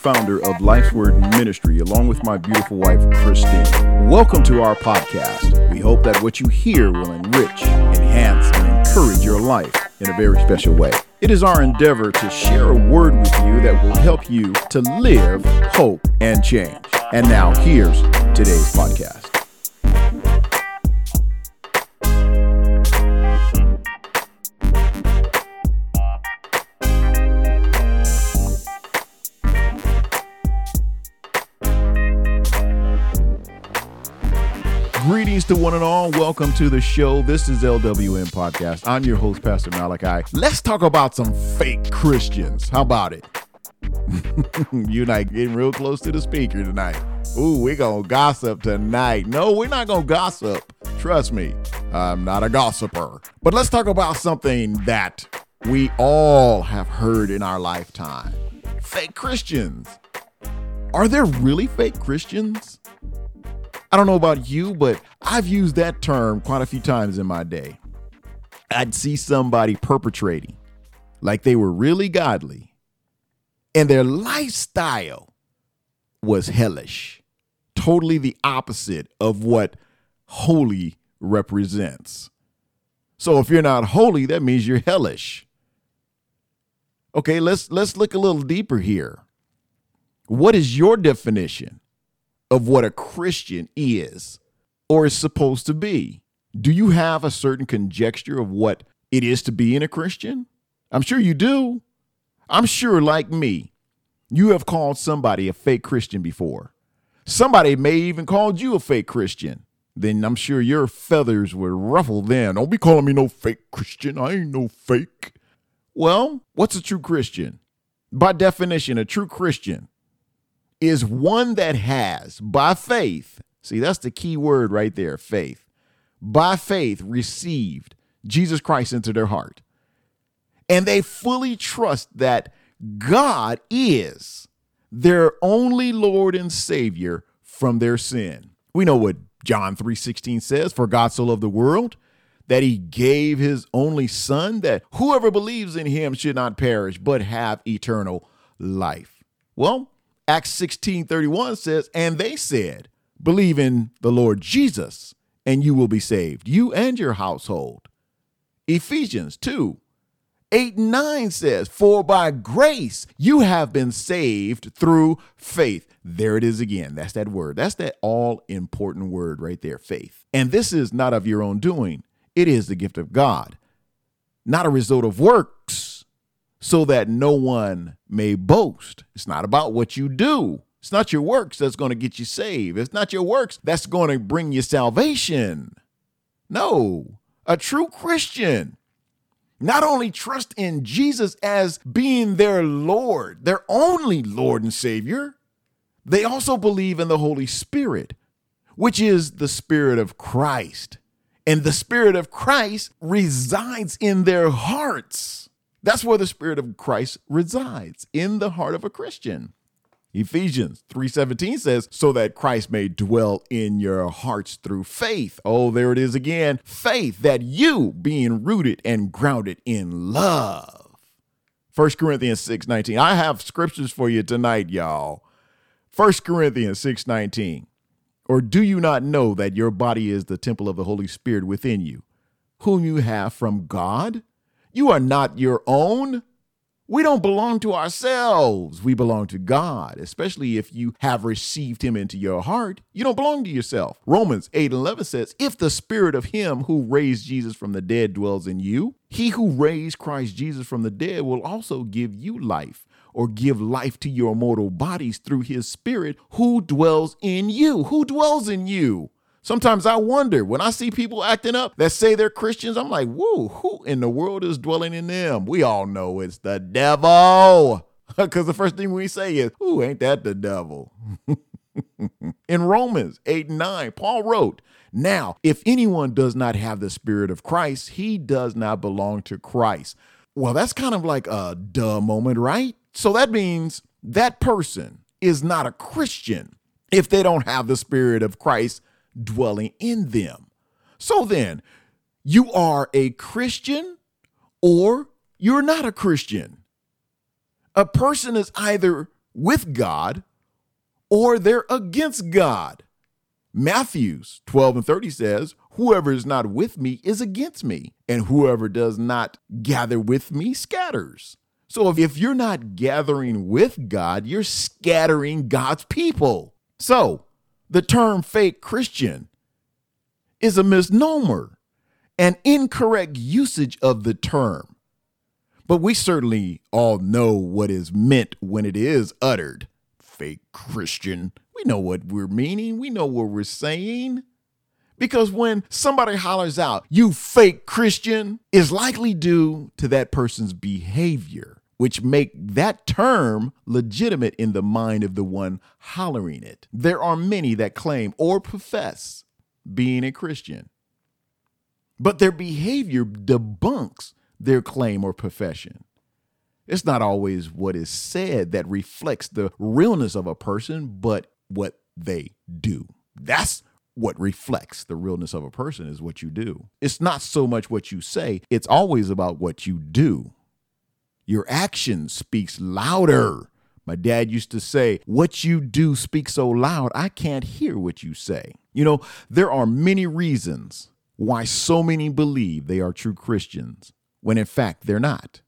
founder of Life's Word Ministry, along with my beautiful wife, Christine. Welcome to our podcast. We hope that what you hear will enrich, enhance, and encourage your life in a very special way. It is our endeavor to share a word with you that will help you to live, hope, and change. And now, here's today's podcast. Greetings to one and all. Welcome to the show. This is LWM Podcast. I'm your host, Pastor Malachi. Let's talk about some fake Christians. How about it? you and I getting real close to the speaker tonight. Ooh, we're going to gossip tonight. No, we're not going to gossip. Trust me, I'm not a gossiper. But let's talk about something that we all have heard in our lifetime fake Christians. Are there really fake Christians? I don't know about you, but I've used that term quite a few times in my day. I'd see somebody perpetrating like they were really godly, and their lifestyle was hellish, totally the opposite of what holy represents. So if you're not holy, that means you're hellish. Okay, let's let's look a little deeper here. What is your definition of what a Christian is or is supposed to be. Do you have a certain conjecture of what it is to be in a Christian? I'm sure you do. I'm sure, like me, you have called somebody a fake Christian before. Somebody may even called you a fake Christian. Then I'm sure your feathers were ruffled then. Don't be calling me no fake Christian. I ain't no fake. Well, what's a true Christian? By definition, a true Christian is one that has, by faith, see, that's the key word right there faith, by faith received Jesus Christ into their heart. And they fully trust that God is their only Lord and Savior from their sin. We know what John 3:16 says, for God so loved the world that he gave his only son that whoever believes in him should not perish but have eternal life. Well, Acts 16 31 says, And they said, Believe in the Lord Jesus, and you will be saved, you and your household. Ephesians 2 8 and 9 says, For by grace you have been saved through faith. There it is again. That's that word. That's that all important word right there faith. And this is not of your own doing, it is the gift of God, not a result of works so that no one may boast. It's not about what you do. It's not your works that's going to get you saved. It's not your works that's going to bring you salvation. No, a true Christian not only trust in Jesus as being their Lord, their only Lord and Savior, they also believe in the Holy Spirit, which is the Spirit of Christ. And the Spirit of Christ resides in their hearts. That's where the spirit of Christ resides in the heart of a Christian. Ephesians 3:17 says so that Christ may dwell in your hearts through faith. Oh, there it is again. Faith that you being rooted and grounded in love. 1 Corinthians 6:19. I have scriptures for you tonight, y'all. 1 Corinthians 6:19. Or do you not know that your body is the temple of the Holy Spirit within you, whom you have from God? You are not your own. We don't belong to ourselves. We belong to God, especially if you have received him into your heart. You don't belong to yourself. Romans 8 and 11 says, If the spirit of him who raised Jesus from the dead dwells in you, he who raised Christ Jesus from the dead will also give you life or give life to your mortal bodies through his spirit who dwells in you. Who dwells in you? Sometimes I wonder when I see people acting up that say they're Christians, I'm like, whoa, who in the world is dwelling in them? We all know it's the devil. Because the first thing we say is, ooh, ain't that the devil? in Romans 8 and 9, Paul wrote, Now, if anyone does not have the Spirit of Christ, he does not belong to Christ. Well, that's kind of like a duh moment, right? So that means that person is not a Christian if they don't have the Spirit of Christ dwelling in them. So then, you are a Christian or you're not a Christian. A person is either with God or they're against God. Matthews 12 and 30 says, Whoever is not with me is against me, and whoever does not gather with me scatters. So if you're not gathering with God, you're scattering God's people. So the term fake Christian is a misnomer, an incorrect usage of the term. But we certainly all know what is meant when it is uttered. Fake Christian. We know what we're meaning, we know what we're saying. Because when somebody hollers out, you fake Christian, is likely due to that person's behavior which make that term legitimate in the mind of the one hollering it. There are many that claim or profess being a Christian, but their behavior debunks their claim or profession. It's not always what is said that reflects the realness of a person, but what they do. That's what reflects the realness of a person is what you do. It's not so much what you say, it's always about what you do. Your action speaks louder. My dad used to say, What you do speaks so loud, I can't hear what you say. You know, there are many reasons why so many believe they are true Christians when in fact they're not.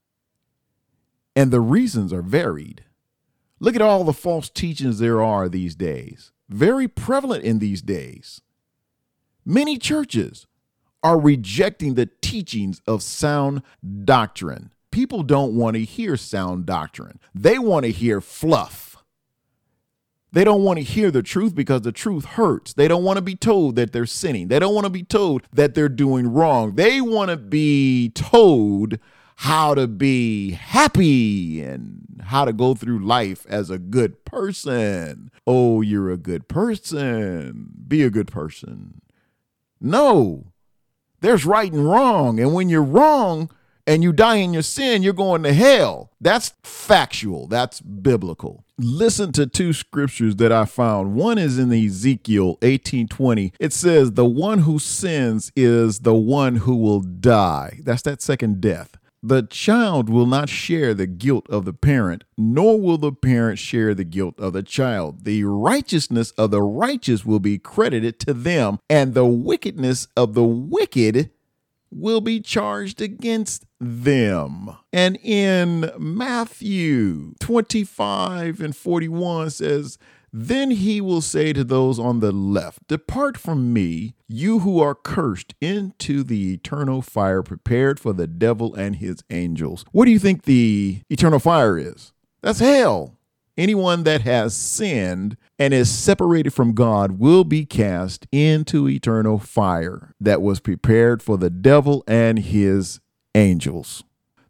And the reasons are varied. Look at all the false teachings there are these days, very prevalent in these days. Many churches are rejecting the teachings of sound doctrine people don't want to hear sound doctrine. They want to hear fluff. They don't want to hear the truth because the truth hurts. They don't want to be told that they're sinning. They don't want to be told that they're doing wrong. They want to be told how to be happy and how to go through life as a good person. Oh, you're a good person. Be a good person. No, there's right and wrong. And when you're wrong, and you die in your sin, you're going to hell. That's factual. That's biblical. Listen to two scriptures that I found. One is in Ezekiel 18:20. It says, "The one who sins is the one who will die." That's that second death. The child will not share the guilt of the parent, nor will the parent share the guilt of the child. The righteousness of the righteous will be credited to them, and the wickedness of the wicked will be charged against them. And in Matthew 25 and 41 says, then he will say to those on the left, Depart from me, you who are cursed, into the eternal fire prepared for the devil and his angels. What do you think the eternal fire is? That's hell. Anyone that has sinned and is separated from God will be cast into eternal fire that was prepared for the devil and his angels.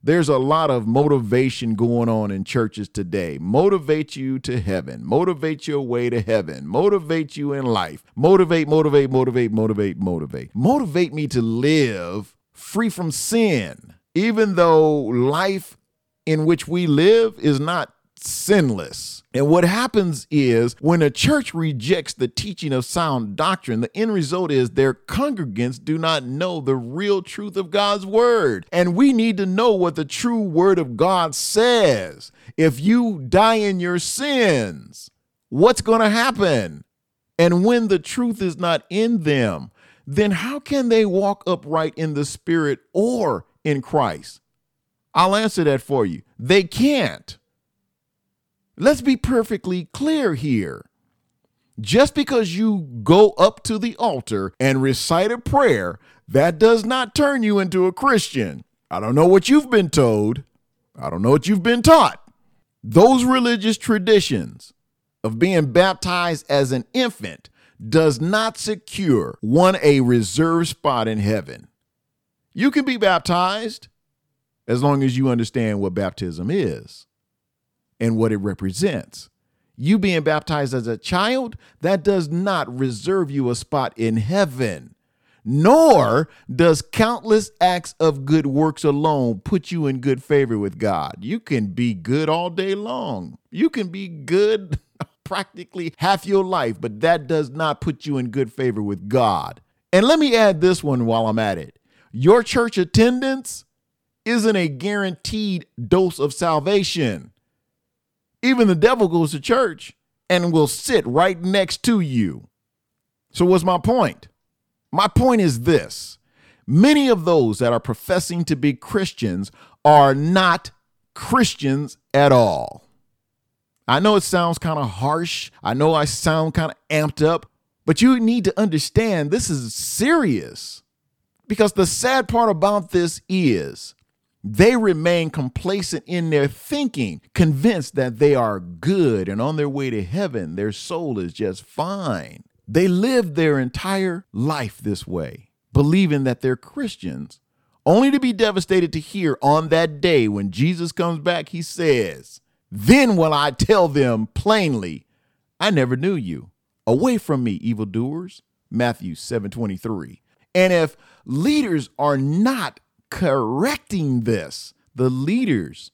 There's a lot of motivation going on in churches today. Motivate you to heaven, motivate your way to heaven, motivate you in life. Motivate, motivate, motivate, motivate, motivate. Motivate me to live free from sin, even though life in which we live is not sinless. And what happens is when a church rejects the teaching of sound doctrine, the end result is their congregants do not know the real truth of God's word. And we need to know what the true word of God says. If you die in your sins, what's going to happen? And when the truth is not in them, then how can they walk upright in the spirit or in Christ? I'll answer that for you. They can't. Let's be perfectly clear here. Just because you go up to the altar and recite a prayer, that does not turn you into a Christian. I don't know what you've been told. I don't know what you've been taught. Those religious traditions of being baptized as an infant does not secure one a reserved spot in heaven. You can be baptized as long as you understand what baptism is and what it represents. You being baptized as a child, that does not reserve you a spot in heaven. Nor does countless acts of good works alone put you in good favor with God. You can be good all day long. You can be good practically half your life, but that does not put you in good favor with God. And let me add this one while I'm at it. Your church attendance isn't a guaranteed dose of salvation. Even the devil goes to church and will sit right next to you. So, what's my point? My point is this many of those that are professing to be Christians are not Christians at all. I know it sounds kind of harsh. I know I sound kind of amped up, but you need to understand this is serious. Because the sad part about this is they remain complacent in their thinking, convinced that they are good and on their way to heaven. Their soul is just fine. They live their entire life this way, believing that they're Christians, only to be devastated to hear on that day when Jesus comes back, he says, Then will I tell them plainly, I never knew you. Away from me, evildoers. Matthew 7:23. And if leaders are not correcting this. The leaders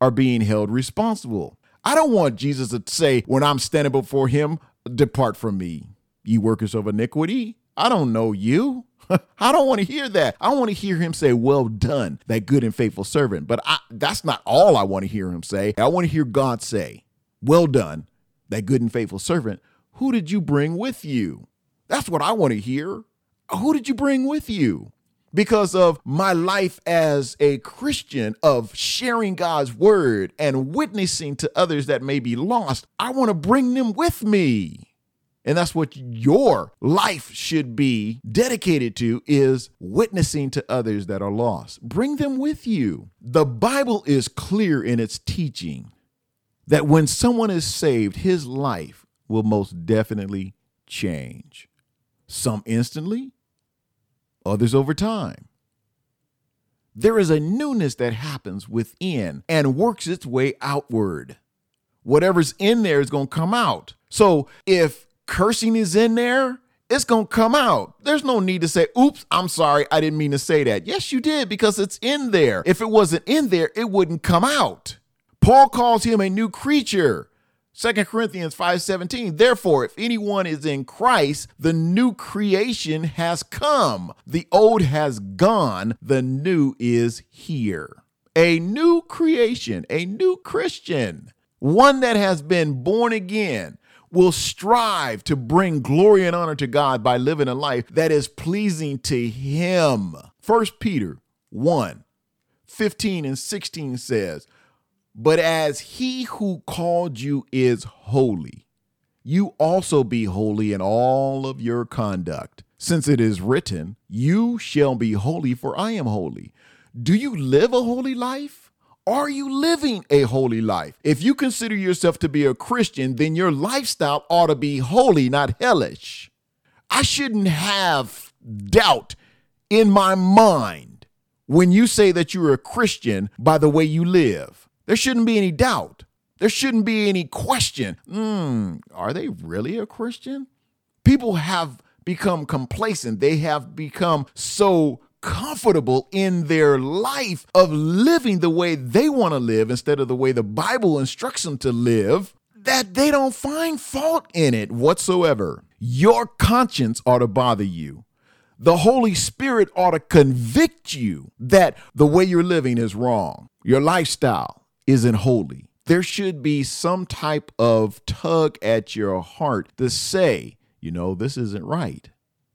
are being held responsible. I don't want Jesus to say, when I'm standing before him, depart from me, you workers of iniquity. I don't know you. I don't want to hear that. I want to hear him say, Well done, that good and faithful servant. But I, that's not all I want to hear him say. I want to hear God say, Well done, that good and faithful servant. Who did you bring with you? That's what I want to hear. Who did you bring with you? Because of my life as a Christian, of sharing God's word and witnessing to others that may be lost. I want to bring them with me. And that's what your life should be dedicated to is witnessing to others that are lost. Bring them with you. The Bible is clear in its teaching that when someone is saved, his life will most definitely change. Some instantly, others over time. There is a newness that happens within and works its way outward. Whatever's in there is going to come out. So if cursing is in there, it's going to come out. There's no need to say, oops, I'm sorry, I didn't mean to say that. Yes, you did because it's in there. If it wasn't in there, it wouldn't come out. Paul calls him a new creature. 2 Corinthians 5:17 Therefore if anyone is in Christ the new creation has come. The old has gone. The new is here. A new creation a new Christian one that has been born again will strive to bring glory and honor to God by living a life that is pleasing to him. 1 Peter 1 15 and 16 says but as he who called you is holy, you also be holy in all of your conduct. Since it is written, You shall be holy, for I am holy. Do you live a holy life? Are you living a holy life? If you consider yourself to be a Christian, then your lifestyle ought to be holy, not hellish. I shouldn't have doubt in my mind when you say that you're a Christian by the way you live. There shouldn't be any doubt. There shouldn't be any question. Hmm, are they really a Christian? People have become complacent. They have become so comfortable in their life of living the way they want to live instead of the way the Bible instructs them to live that they don't find fault in it whatsoever. Your conscience ought to bother you. The Holy Spirit ought to convict you that the way you're living is wrong. Your lifestyle, isn't holy. There should be some type of tug at your heart to say, you know, this isn't right.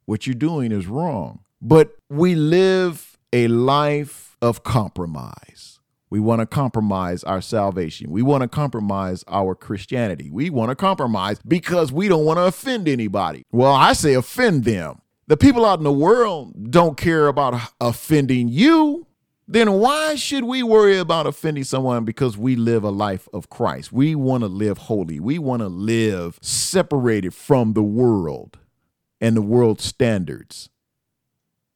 What you're doing is wrong. But we live a life of compromise. We want to compromise our salvation. We want to compromise our Christianity. We want to compromise because we don't want to offend anybody. Well, I say offend them. The people out in the world don't care about offending you then why should we worry about offending someone because we live a life of Christ? We want to live holy. We want to live separated from the world and the world's standards.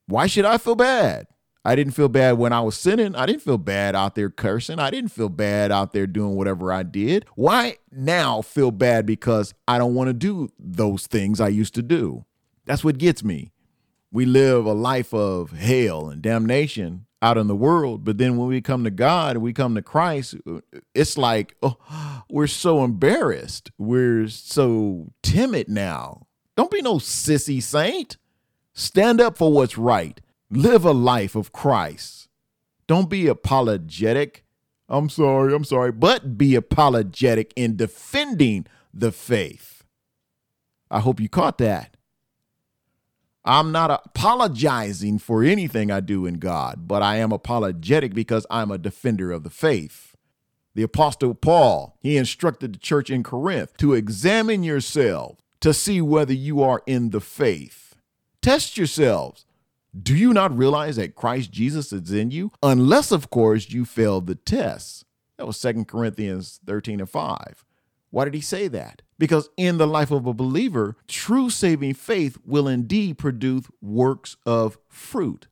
Why should I feel bad? I didn't feel bad when I was sinning. I didn't feel bad out there cursing. I didn't feel bad out there doing whatever I did. Why now feel bad because I don't want to do those things I used to do? That's what gets me. We live a life of hell and damnation out in the world. But then when we come to God and we come to Christ, it's like, oh, we're so embarrassed. We're so timid now. Don't be no sissy saint. Stand up for what's right. Live a life of Christ. Don't be apologetic I'm sorry, I'm sorry, but be apologetic in defending the faith. I hope you caught that. I'm not apologizing for anything I do in God, but I am apologetic because I'm a defender of the faith. The Apostle Paul, he instructed the church in Corinth to examine yourselves to see whether you are in the faith. Test yourselves. Do you not realize that Christ Jesus is in you? Unless, of course, you fail the test. That was 2 Corinthians 13 and 5. Why did he say that? Because in the life of a believer, true saving faith will indeed produce works of fruit.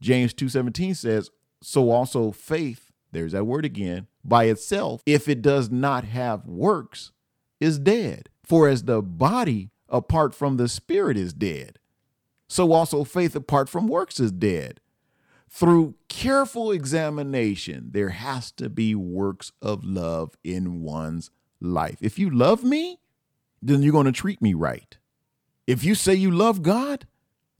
James 2:17 says, "So also faith, there's that word again, by itself, if it does not have works, is dead. For as the body apart from the spirit is dead, so also faith apart from works is dead. Through careful examination, there has to be works of love in one's life. If you love me, then you're going to treat me right. If you say you love God,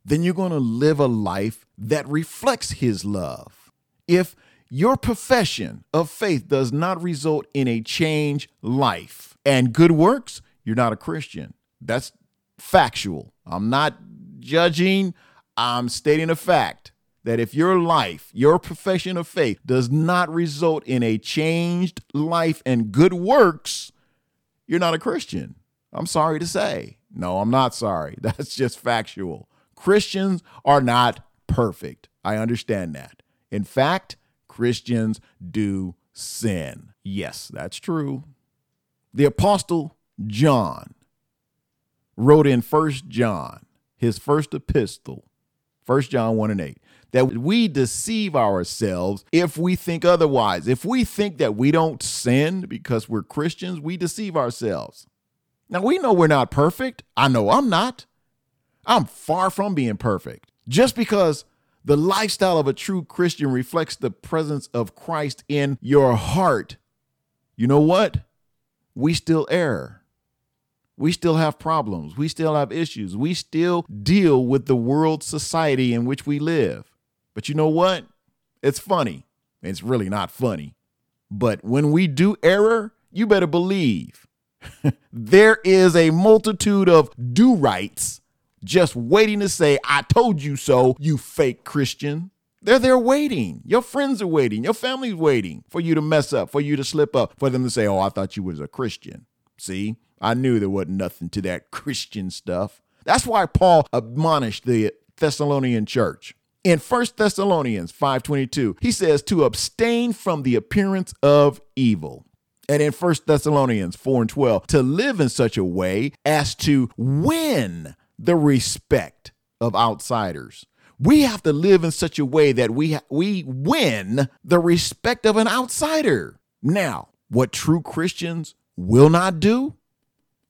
then you're going to live a life that reflects his love. If your profession of faith does not result in a changed life and good works, you're not a Christian. That's factual. I'm not judging, I'm stating a fact that if your life, your profession of faith does not result in a changed life and good works, you're not a Christian. I'm sorry to say. No, I'm not sorry. That's just factual. Christians are not perfect. I understand that. In fact, Christians do sin. Yes, that's true. The apostle John wrote in First John, his first epistle, First John 1 and 8, that we deceive ourselves if we think otherwise. If we think that we don't sin because we're Christians, we deceive ourselves. Now, we know we're not perfect. I know I'm not. I'm far from being perfect. Just because the lifestyle of a true Christian reflects the presence of Christ in your heart, you know what? We still err. We still have problems. We still have issues. We still deal with the world society in which we live. But you know what? It's funny. It's really not funny. But when we do error, you better believe there is a multitude of do rights just waiting to say, I told you so, you fake Christian. They're there waiting. Your friends are waiting. Your family's waiting for you to mess up, for you to slip up, for them to say, Oh, I thought you was a Christian. See, I knew there wasn't nothing to that Christian stuff. That's why Paul admonished the Thessalonian church. In 1 Thessalonians 5:22, he says to abstain from the appearance of evil. And in 1 Thessalonians 4 and 12, to live in such a way as to win the respect of outsiders. We have to live in such a way that we we win the respect of an outsider. Now, what true Christians will not do?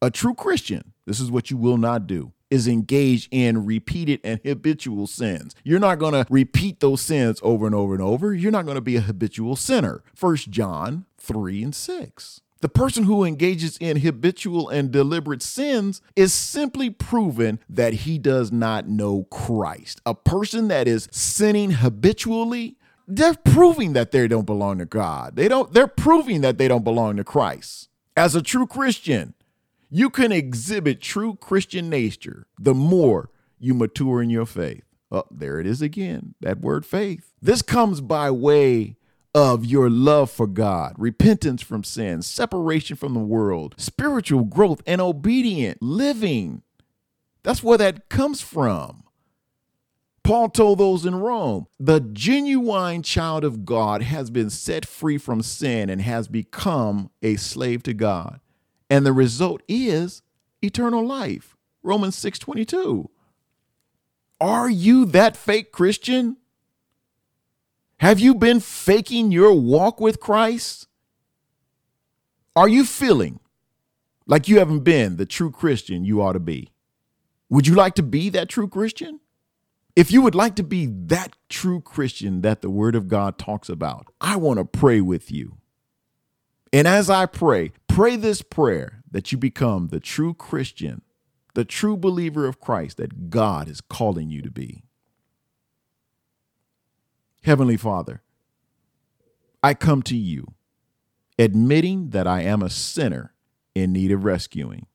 A true Christian, this is what you will not do is engage in repeated and habitual sins. You're not going to repeat those sins over and over and over. You're not going to be a habitual sinner. First John 3 and 6. The person who engages in habitual and deliberate sins is simply proven that he does not know Christ. A person that is sinning habitually, they're proving that they don't belong to God. They don't they're proving that they don't belong to Christ. As a true Christian, you can exhibit true Christian nature the more you mature in your faith. Oh, there it is again, that word faith. This comes by way of your love for God, repentance from sin, separation from the world, spiritual growth, and obedient living. That's where that comes from. Paul told those in Rome, the genuine child of God has been set free from sin and has become a slave to God. And the result is eternal life. Romans 6:22. Are you that fake Christian? Have you been faking your walk with Christ? Are you feeling like you haven't been the true Christian you ought to be? Would you like to be that true Christian? If you would like to be that true Christian that the Word of God talks about, I want to pray with you. And as I pray, pray this prayer that you become the true Christian, the true believer of Christ that God is calling you to be. Heavenly Father, I come to you, admitting that I am a sinner in need of rescuing.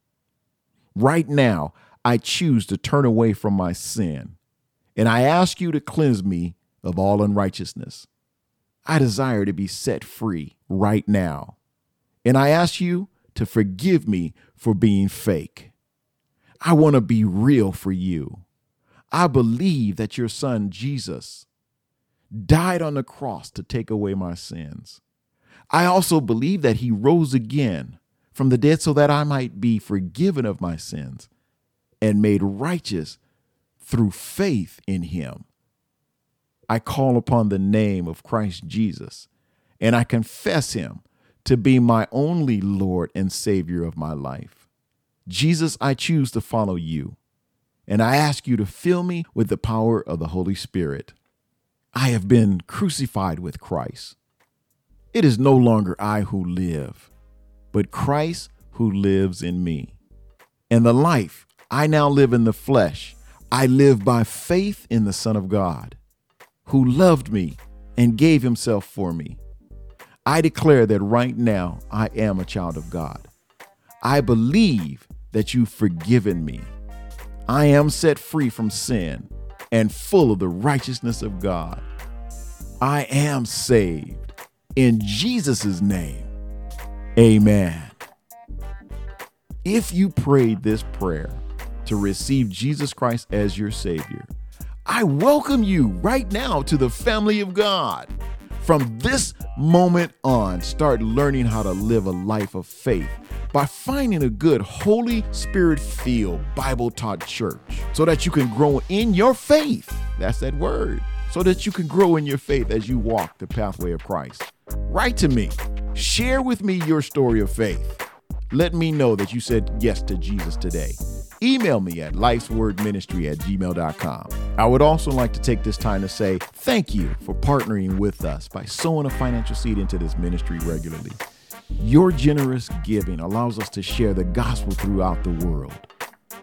Right now, I choose to turn away from my sin, and I ask you to cleanse me of all unrighteousness. I desire to be set free right now, and I ask you to forgive me for being fake. I want to be real for you. I believe that your son Jesus died on the cross to take away my sins. I also believe that he rose again from the dead so that I might be forgiven of my sins and made righteous through faith in him. I call upon the name of Christ Jesus and I confess him to be my only Lord and Savior of my life. Jesus, I choose to follow you, and I ask you to fill me with the power of the Holy Spirit. I have been crucified with Christ. It is no longer I who live, but Christ who lives in me. And the life I now live in the flesh, I live by faith in the Son of God, who loved me and gave himself for me. I declare that right now I am a child of God. I believe that you've forgiven me. I am set free from sin and full of the righteousness of God. I am saved. In Jesus' name, amen. If you prayed this prayer to receive Jesus Christ as your Savior, I welcome you right now to the family of God. From this moment on, start learning how to live a life of faith by finding a good Holy Spirit filled Bible taught church so that you can grow in your faith. That's that word. So that you can grow in your faith as you walk the pathway of Christ. Write to me. Share with me your story of faith. Let me know that you said yes to Jesus today. Email me at lifeswordministry at gmail.com. I would also like to take this time to say thank you for partnering with us by sowing a financial seed into this ministry regularly. Your generous giving allows us to share the gospel throughout the world.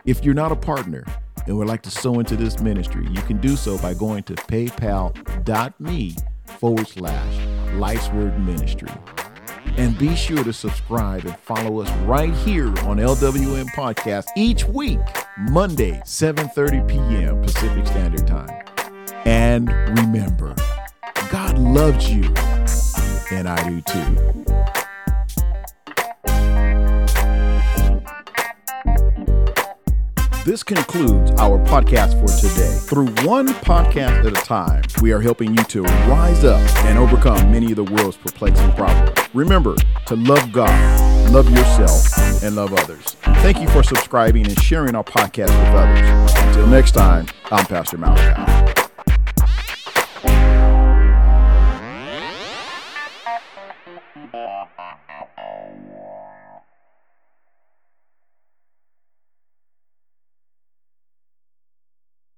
If you're not a partner and would like to sow into this ministry, you can do so by going to paypal.me forward slash lifesword ministry. And be sure to subscribe and follow us right here on LWM Podcast each week, Monday, 7:30 p.m. Pacific Standard Time. And remember, God loves you, and I do too. This concludes our podcast for today. Through one podcast at a time, we are helping you to rise up and overcome many of the world's perplexing problems. Remember to love God, love yourself, and love others. Thank you for subscribing and sharing our podcast with others. Until next time, I'm Pastor Malachi.